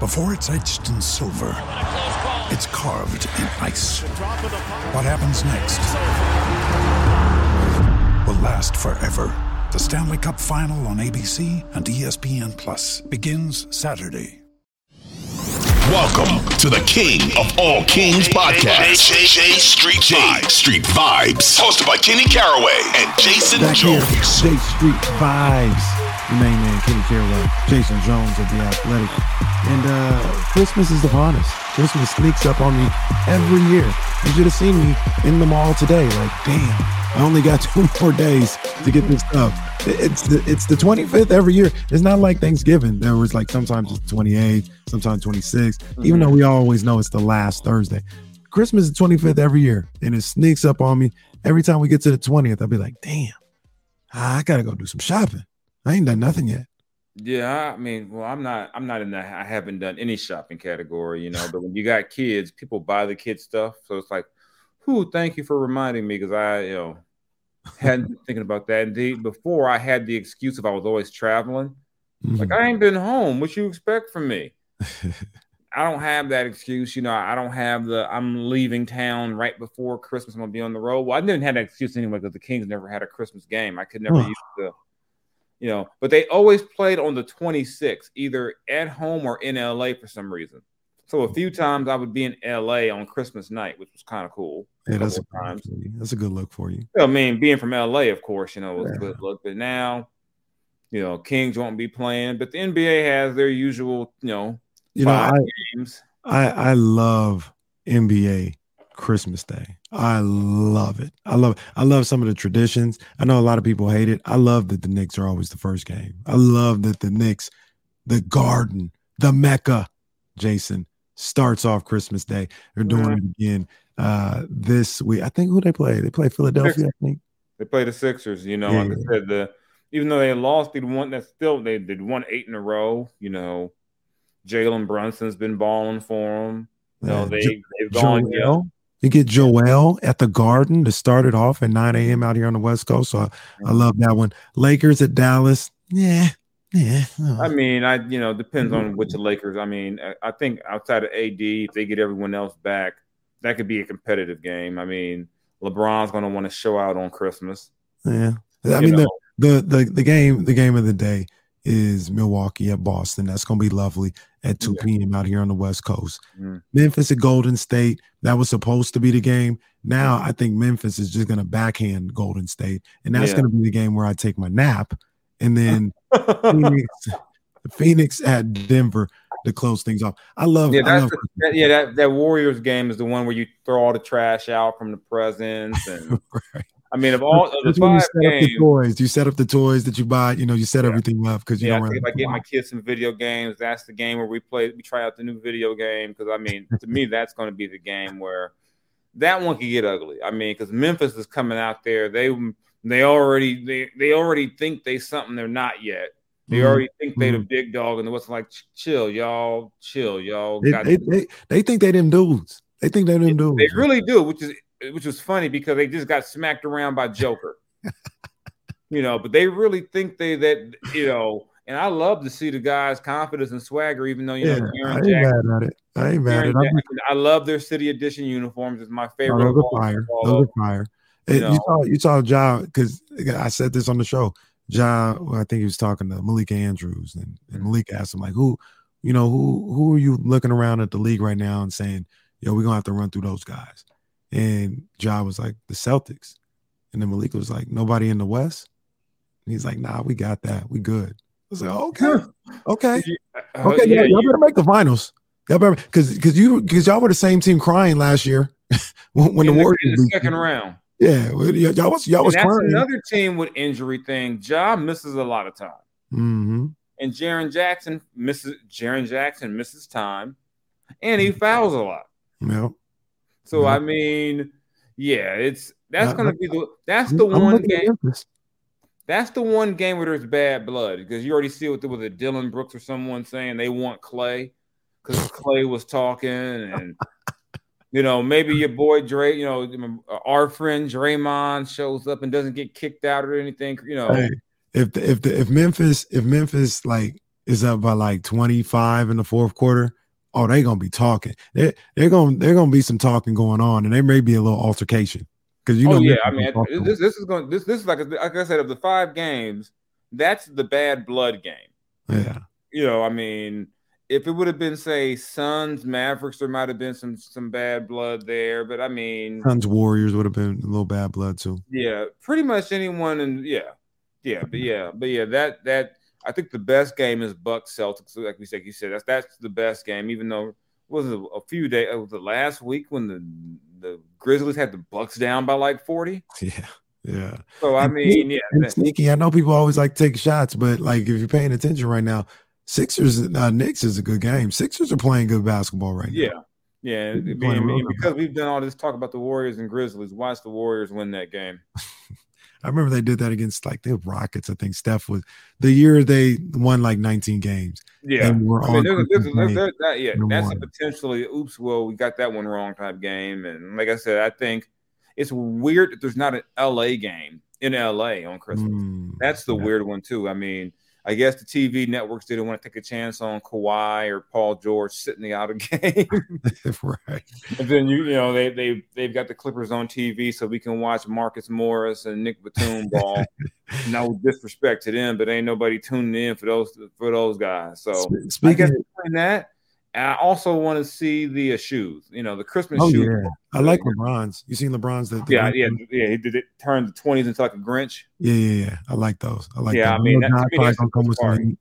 Before it's etched in silver, it's carved in ice. What happens next will last forever. The Stanley Cup Final on ABC and ESPN Plus begins Saturday. Welcome to the King of All Kings podcast. J, Street Vibes. Street Vibes. Hosted by Kenny Caraway and Jason Back here, Jones. J Street Vibes. Your main man, Kenny Caraway, Jason Jones of The Athletic. And uh, Christmas is upon us. Christmas sneaks up on me every year. You should have seen me in the mall today. Like, damn, I only got two more days to get this stuff. It's the it's the 25th every year. It's not like Thanksgiving. There was like sometimes it's 28, sometimes 26, even though we always know it's the last Thursday. Christmas is the 25th every year, and it sneaks up on me every time we get to the 20th. I'll be like, damn, I gotta go do some shopping. I ain't done nothing yet. Yeah, I mean, well, I'm not, I'm not in that. I haven't done any shopping category, you know. But when you got kids, people buy the kid stuff, so it's like, who? Thank you for reminding me because I, you know, hadn't been thinking about that. Indeed, before I had the excuse of I was always traveling. Like mm-hmm. I ain't been home. What you expect from me? I don't have that excuse. You know, I don't have the I'm leaving town right before Christmas. I'm gonna be on the road. Well, I didn't have that excuse anyway because the Kings never had a Christmas game. I could never use the, you know, but they always played on the 26th, either at home or in LA for some reason. So a few times I would be in LA on Christmas night, which was kind of cool. Yeah, that's a, good times. look for you. that's a good look for you. I mean, being from LA, of course, you know, was Yeah. a good look. But now, you know, Kings won't be playing, but the NBA has their usual, you know, You know, I, games. I I love NBA Christmas Day. I love it. I love I love some of the traditions. I know a lot of people hate it. I love that the Knicks are always the first game. I love that the Knicks, the Garden, the Mecca, Jason starts off Christmas Day. They're doing it again uh this week. I think who they play? They play Philadelphia. I think. They play the Sixers, you know. Yeah, like I said, the even though they lost, they won. That still they did won eight in a row. You know, Jalen Brunson's been balling for them. You know, they they've gone. Joel. You get Joel at the Garden to start it off at 9 a.m. out here on the West Coast. So I, I love that one. Lakers at Dallas. Yeah. Yeah. Oh. I mean, I you know depends mm-hmm. on which the Lakers. I mean, I, I think outside of AD, if they get everyone else back, that could be a competitive game. I mean, LeBron's going to want to show out on Christmas. yeah. I you mean, the, the the the game the game of the day is Milwaukee at Boston. That's going to be lovely at 2 Yeah. p.m. out here on the West Coast. Mhm. Memphis at Golden State. That was supposed to be the game. Now I think Memphis is just going to backhand Golden State, and that's Yeah. going to be the game where I take my nap, and then Phoenix, Phoenix at Denver to close things off. I love. Yeah, I love the, that, yeah. That, that Warriors game is the one where you throw all the trash out from the presents, and Right. I mean, of all of the you five the games, toys. You set up the toys that you buy. You know, you set Yeah. everything up because you yeah, know I where think if I get my kids some video games, that's the game where we play. We try out the new video game because I mean, to me, that's going to be the game where that one could get ugly. I mean, because Memphis is coming out there. They they already they they already think they something they're not yet. They Mhm. already think they the big dog, and what's like, chill, y'all, chill, y'all. they, got they, they, they think they them dudes. They think they them dudes. They really do, which is which was funny because they just got smacked around by Joker. you know, but they really think they that you know, and I love to see the guys' confidence and swagger, even though you yeah, know I ain't Jackson. mad at it. I ain't mad Aaron at it. Jackson, I love their city edition uniforms. It's my favorite. those of are fire. Those are fire. You know. you saw you saw Ja because I said this on the show. Well, I think he was talking to Malika Andrews, and, and Mhm. Malik asked him like, "Who, you know, who who are you looking around at the league right now and saying, yo, we're gonna have to run through those guys?" And Ja was like, "The Celtics," and then Malika was like, "Nobody in the West." And he's like, "Nah, we got that. We good." I was like, "Okay, okay, Uh, okay, yeah, y'all, y'all better make the finals." Y'all better because because you because y'all were the same team crying last year when, when the the, Warriors in the second you. round. Yeah, well, y- y'all was y'all And was that's crying. another team with injury thing. Ja misses a lot of time. hmm and Jaren Jackson misses Jaren Jackson misses time, and he fouls a lot. Yep. So Yep. I mean, yeah, it's that's gonna be the that's the I'm one game. That's the one game where there's bad blood because you already see what there was a Dillon Brooks or someone saying they want Clay because Clay was talking and you know maybe your boy Dre, you know our friend Draymond shows up and doesn't get kicked out or anything. You know, Hey, if the, if the, if Memphis if Memphis like is up by like 25 in the fourth quarter, oh, they're gonna be talking. They're they're gonna they're gonna be some talking going on, and there may be a little altercation because you oh, know. oh yeah, I mean this this is going this this is like like I said of the five games, that's the bad blood game. yeah, you know, I mean, if it would have been say Suns, Mavericks, there might have been some some bad blood there. But I mean, Suns Warriors would have been a little bad blood too. yeah, pretty much anyone, and yeah, yeah, but yeah, but yeah, that that I think the best game is Bucks Celtics. Like we said, you said that's that's the best game. Even though it was a, a few days, it was the last week when the the Grizzlies had the Bucks down by like forty. Yeah, yeah. So I And mean, yeah, And sneaky. I know people always like take shots, but like if you're paying attention right now, Sixers uh, Knicks is a good game. Sixers are playing good basketball right now. yeah. Yeah, We've been and, playing and- real and good because we've done all this talk about the Warriors and Grizzlies, watch the Warriors win that game. I remember they did that against like the Rockets. I think Steph was the year they won like 19 games. Yeah, And we're I mean, on there's, there's, there's, that, yeah, that's a potentially oops. Well, we got that one wrong type game, and like I said, I think it's weird that there's not an LA game in LA on Christmas. Mm, That's the yeah. weird one too. I mean, I guess the TV networks didn't want to take a chance on Kawhi or Paul George sitting the out of game, right. and then you you know they they they've got the Clippers on TV, so we can watch Marcus Morris and Nick Batum ball. no disrespect to them, but ain't nobody tuning in for those for those guys. So. I Speaking, guess of, that, and I also want to see the uh, shoes. You know, the Christmas oh shoes. yeah, I like LeBron's. You seen LeBron's? The, the Yeah, yeah, yeah. He did it. Turned the twenties into like a Grinch. yeah, yeah, yeah. I like those. I like. Yeah, those. I mean, know to Josh me, probably gonna come with some heat.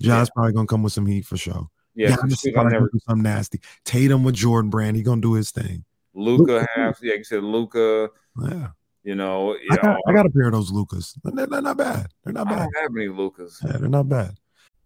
Josh probably gonna come with some heat for sure. Yeah, some Giannis shoes I probably never. gonna do something nasty. Tatum with Jordan Brand, he gonna do his thing. Luka has. Yeah, you said Luka. Yeah, You know, you I know, got, I got a pair of those Lukas. They're, they're not bad. They're not bad. I don't have any Lukas. Yeah, they're not bad.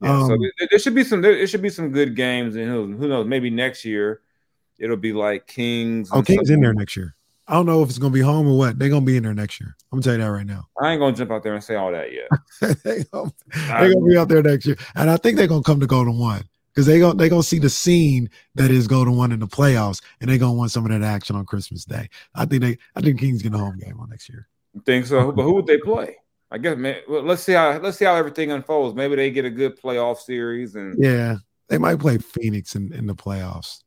Yeah, so Um, there, there should be some. There, should be some good games, and who, who knows? Maybe next year it'll be like Kings. Oh, King's stuff. in there next year. I don't know if it's gonna be home or what. They're gonna be in there next year. I'm gonna tell you that right now. I ain't gonna jump out there and say all that yet. they gonna, they gonna be out there next year, and I think they're gonna come to Golden One because they gonna they gonna see the scene that is Golden One in the playoffs, and they're gonna want some of that action on Christmas Day. I think they I think Kings get a home game on next year. think so, but who would they play? I guess. Man, well, let's see how let's see how everything unfolds. Maybe they get a good playoff series, and Yeah, they might play Phoenix in, in the playoffs,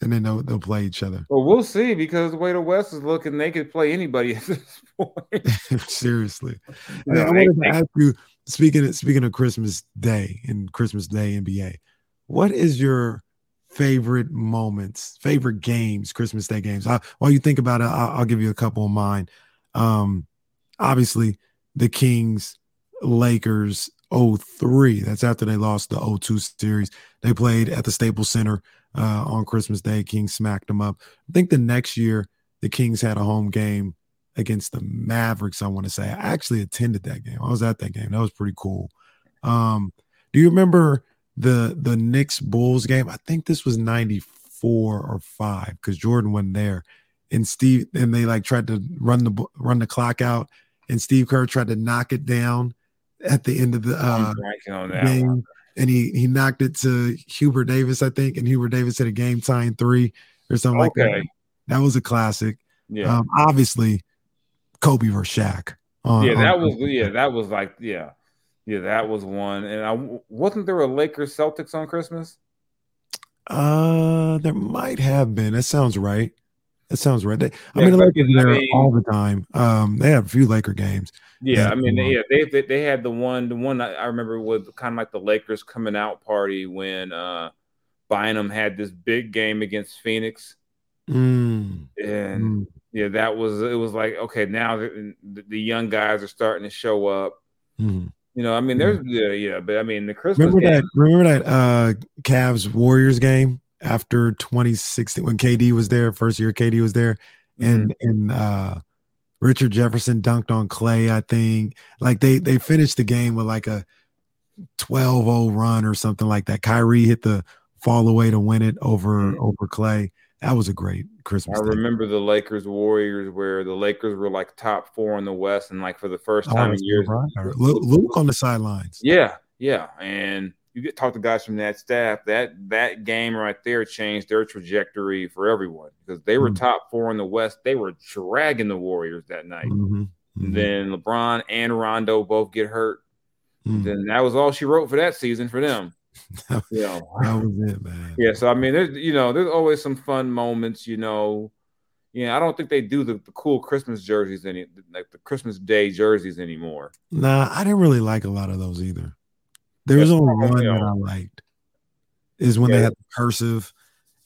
and then they'll they'll play each other. well, we'll see because the way the West is looking, they could play anybody at this point. Seriously, I wanted to ask you. Speaking of, speaking of Christmas Day and Christmas Day NBA, what is your favorite moments, favorite games, Christmas Day games? I, while you think about it, I'll, I'll give you a couple of mine. Um, obviously, the Kings, Lakers, 03. That's after they lost the 02 series. They played at the Staples Center uh, on Christmas Day. Kings smacked them up. I think the next year the Kings had a home game against the Mavericks. I want to say I actually attended that game. I was at that game. That was pretty cool. Um, do you remember the the Knicks Bulls game? I think this was '94 or five because Jordan wasn't there, and Steve and they like tried to run the run the clock out, and Steve Kerr tried to knock it down at the end of the uh, I'm blanking on that. game, and he he knocked it to Hubert Davis, I think, and Hubert Davis hit a game tying three or something like that. That was a classic. Yeah, Um, obviously, Kobe versus Shaq. on- yeah, that on- was yeah, that was like yeah, yeah, that was one. And I wasn't there a Lakers Celtics on Christmas. Uh, there might have been. That sounds right. That sounds right. They, I mean, the Lakers are I there mean- all the time. Um, they have a few Laker games. Yeah, Yeah, I mean, yeah, they, they they had the one the one I I remember was kind of like the Lakers coming out party when uh Bynum had this big game against Phoenix, Mm, and mm. yeah, that was it was like okay, now the, the young guys are starting to show up. Mm. You know, I mean, there's yeah, yeah, but I mean, the Christmas Remember game, that? Remember that uh Cavs Warriors game after 2016 when KD was there, first year KD was there, and Mm-hmm. and uh Richard Jefferson dunked on Clay, I think. Like they they finished the game with like a 12-0 run or something like that. Kyrie hit the fall away to win it over Mhm. over Clay. That was a great Christmas. I day. remember the Lakers Warriors where the Lakers were like top four in the West, and like for the first Oh, time that's in years, Luke on the sidelines. Yeah, yeah, and you get talk to guys from that staff. That that game right there changed their trajectory for everyone because they were Mm. top four in the West. They were dragging the Warriors that night. Mhm, mhm, Then LeBron and Rondo both get hurt. mhm. Then that was all she wrote for that season for them. you know, That was it, man. yeah. So I mean, there's you know, there's always some fun moments. You know, yeah. I don't think they do the, the cool Christmas jerseys any like the Christmas Day jerseys anymore. Nah, I didn't really like a lot of those either. There was only one that. I liked. Is when they had the cursive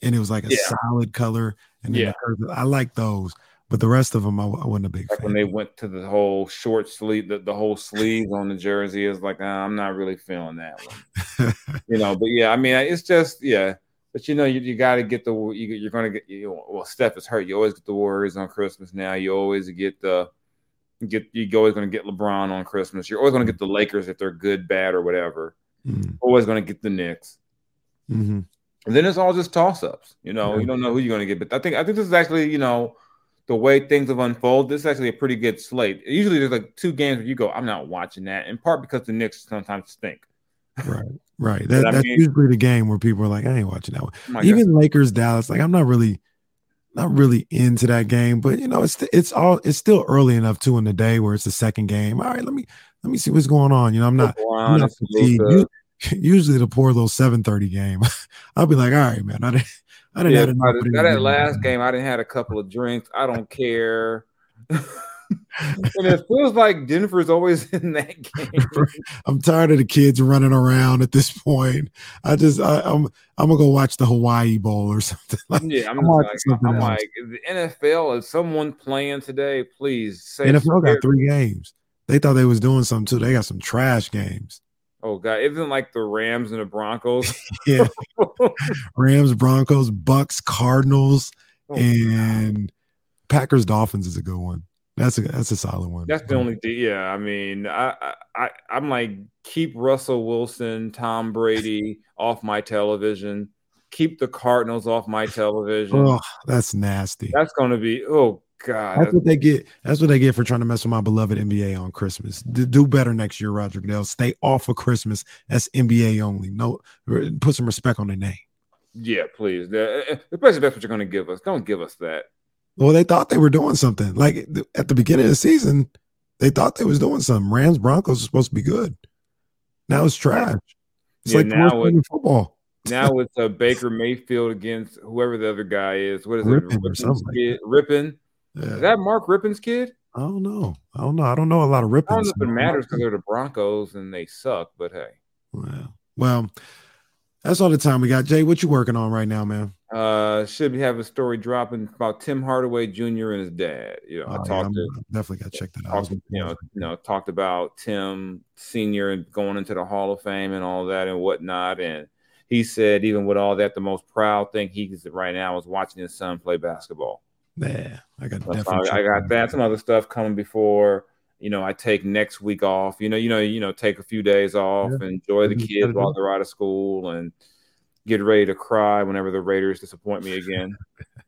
and it was like a Yeah. solid color. And then Yeah. the. I like those, but the rest of them I, I wasn't a big like fan. when they went to the whole short sleeve, the, the whole sleeve on the jersey is like, "Ah, I'm not really feeling that one, you know. But yeah, I mean, it's just yeah. But you know, you, you got to get the you, you're going to get you know, well, Steph is hurt. You always get the Warriors on Christmas now. You always get the get you're always going to get LeBron on Christmas. You're always going to get the Lakers if they're good, bad, or whatever. Mm, Always going to get the Knicks. mhm. And then it's all just toss ups. You know, Yeah. you don't know who you're going to get. But I think I think this is actually, you know, the way things have unfolded. This is actually a pretty good slate. Usually there's like two games where you go, I'm not watching that. In part because the Knicks sometimes stink. Right, right. That, I that's mean- usually the game where people are like, I ain't watching that one. I'm Even Lakers Dallas, like I'm not really, not really into that game. But you know, it's it's all it's still early enough too in the day where it's the second game. All right, let me let me see what's going on. You know, I'm not I'm not. Luka. Usually the poor little 7:30 game. I'll be like, all right, man. I didn't I didn't Yeah, have enough by of the- these by that last game, I didn't had a couple of drinks. I don't care. and it feels like Denver's always in that game. I'm tired of the kids running around at this point. I just I, I'm I'm gonna go watch the Hawaii Bowl or something. Like, Yeah, I'm, I'm like, something I'm like, the NFL is someone playing today? Please say NFL got three games. They thought they was doing something too. They got some trash games. Oh god, isn't like the Rams and the Broncos? Yeah, Rams, Broncos, Bucks, Cardinals, Oh, and Packers, Dolphins is a good one. That's a that's a solid one. That's the only thing. Yeah, I mean, I, I, I'm like, keep Russell Wilson, Tom Brady off my television. Keep the Cardinals off my television. Oh, that's nasty. That's going to be. Oh God, That's what they get. That's what they get for trying to mess with my beloved NBA on Christmas. D- do better next year, Roger Goodell. Stay off of Christmas. That's NBA only. No, put some respect on their name. yeah, please. The- eh, eh, Especially if that's what you're going to give us. Don't give us that. Well, they thought they were doing something. Like at the beginning of the season, they thought they was doing something. Rams Broncos was supposed to be good. Now it's trash. It's Yeah, like now it- football. Now it's uh, Baker Mayfield against whoever the other guy is. What is Rippin it? or Rypien's something like kid? Rippin. Yeah. Is that Mark Rypien's kid? I don't know. I don't know. I don't know a lot of I don't know if it matters because they're the Broncos and they suck. But hey. Well, well, that's all the time we got. Jay, what you working on right now, man? Uh, should we have a story dropping about Tim Hardaway Jr. and his dad? You know, I Oh, yeah, talked I'm- to, I definitely got to check that out. I was talked, you know, you know, talked about Tim Senior and going into the Hall of Fame and all that and whatnot. And he said, even with all that, the most proud thing he he's right now is watching his son play basketball. Yeah, I got So definitely. I, I got that. Some other stuff coming before. You know, I take next week off. You know, you know, you know, take a few days off, Yeah. enjoy the Mhm. kids while they're out of school, and get ready to cry whenever the Raiders disappoint me again.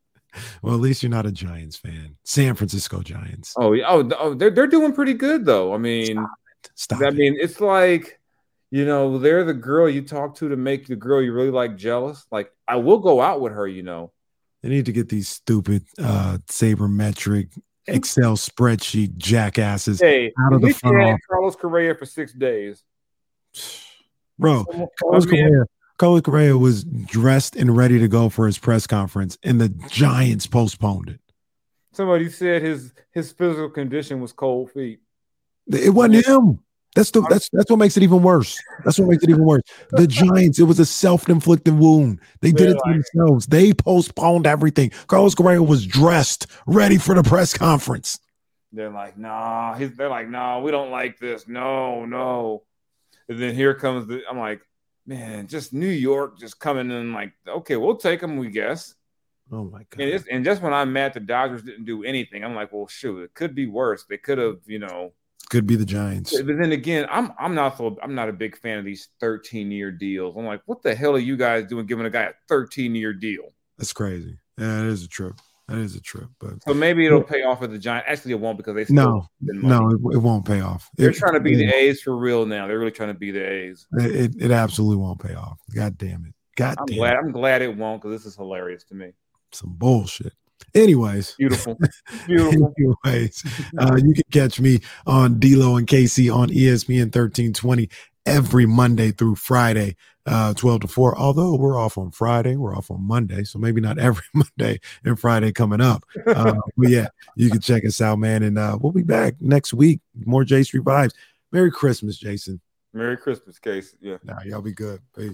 Well, at least you're not a Giants fan. San Francisco Giants. Oh, yeah. oh, oh, they're they're doing pretty good though. I mean, Stop. I it. mean, it's like, you know, they're the girl you talk to to make the girl you really like jealous. Like, I will go out with her, you know. They need to get these stupid uh sabermetric Excel spreadsheet jackasses Hey, out of the front office. Carlos Correa for six days. Bro, Carlos Correa, Carlos Correa was dressed and ready to go for his press conference, and the Giants postponed it. somebody said his his physical condition was cold feet. It wasn't him. That's the that's that's what makes it even worse. That's what makes it even worse. The Giants, it was a self-inflicted wound. They did They're it to like- themselves. They postponed everything. Carlos Correa was dressed, ready for the press conference. They're like, nah. He's, they're like, nah, we don't like this. No, no. And then here comes the. I'm like, man, just New York just coming in. Like, okay, we'll take them, we guess. Oh my god. And, it's, and just when I'm mad the Dodgers didn't do anything, I'm like, well, shoot, it could be worse. They could have, you know. Could be the Giants. But then again, I'm I'm not so I'm not a big fan of these 13 year deals. I'm like, what the hell are you guys doing giving a guy a 13 year deal? That's crazy. Yeah, it is a trip. That is a trip. But So maybe it'll pay off with the Giants. Actually, it won't because they still no, no, it, it won't pay off. They're It- trying to be the A's for real now. They're really trying to be the A's. it, it absolutely won't pay off. God damn it. God I'm damn glad. it. I'm glad it won't because this is hilarious to me. Some bullshit. Anyways, Beautiful, beautiful. Anyways, uh, you can catch me on D'Lo and Casey on ESPN 1320 every Monday through Friday, uh, 12 to 4. Although we're off on Friday, we're off on Monday. So maybe not every Monday and Friday coming up. Uh, but yeah, you can check us out, man. And uh, we'll be back next week. More J Street vibes. Merry Christmas, Jason. Merry Christmas, Case. Yeah. Nah, y'all be good. Peace.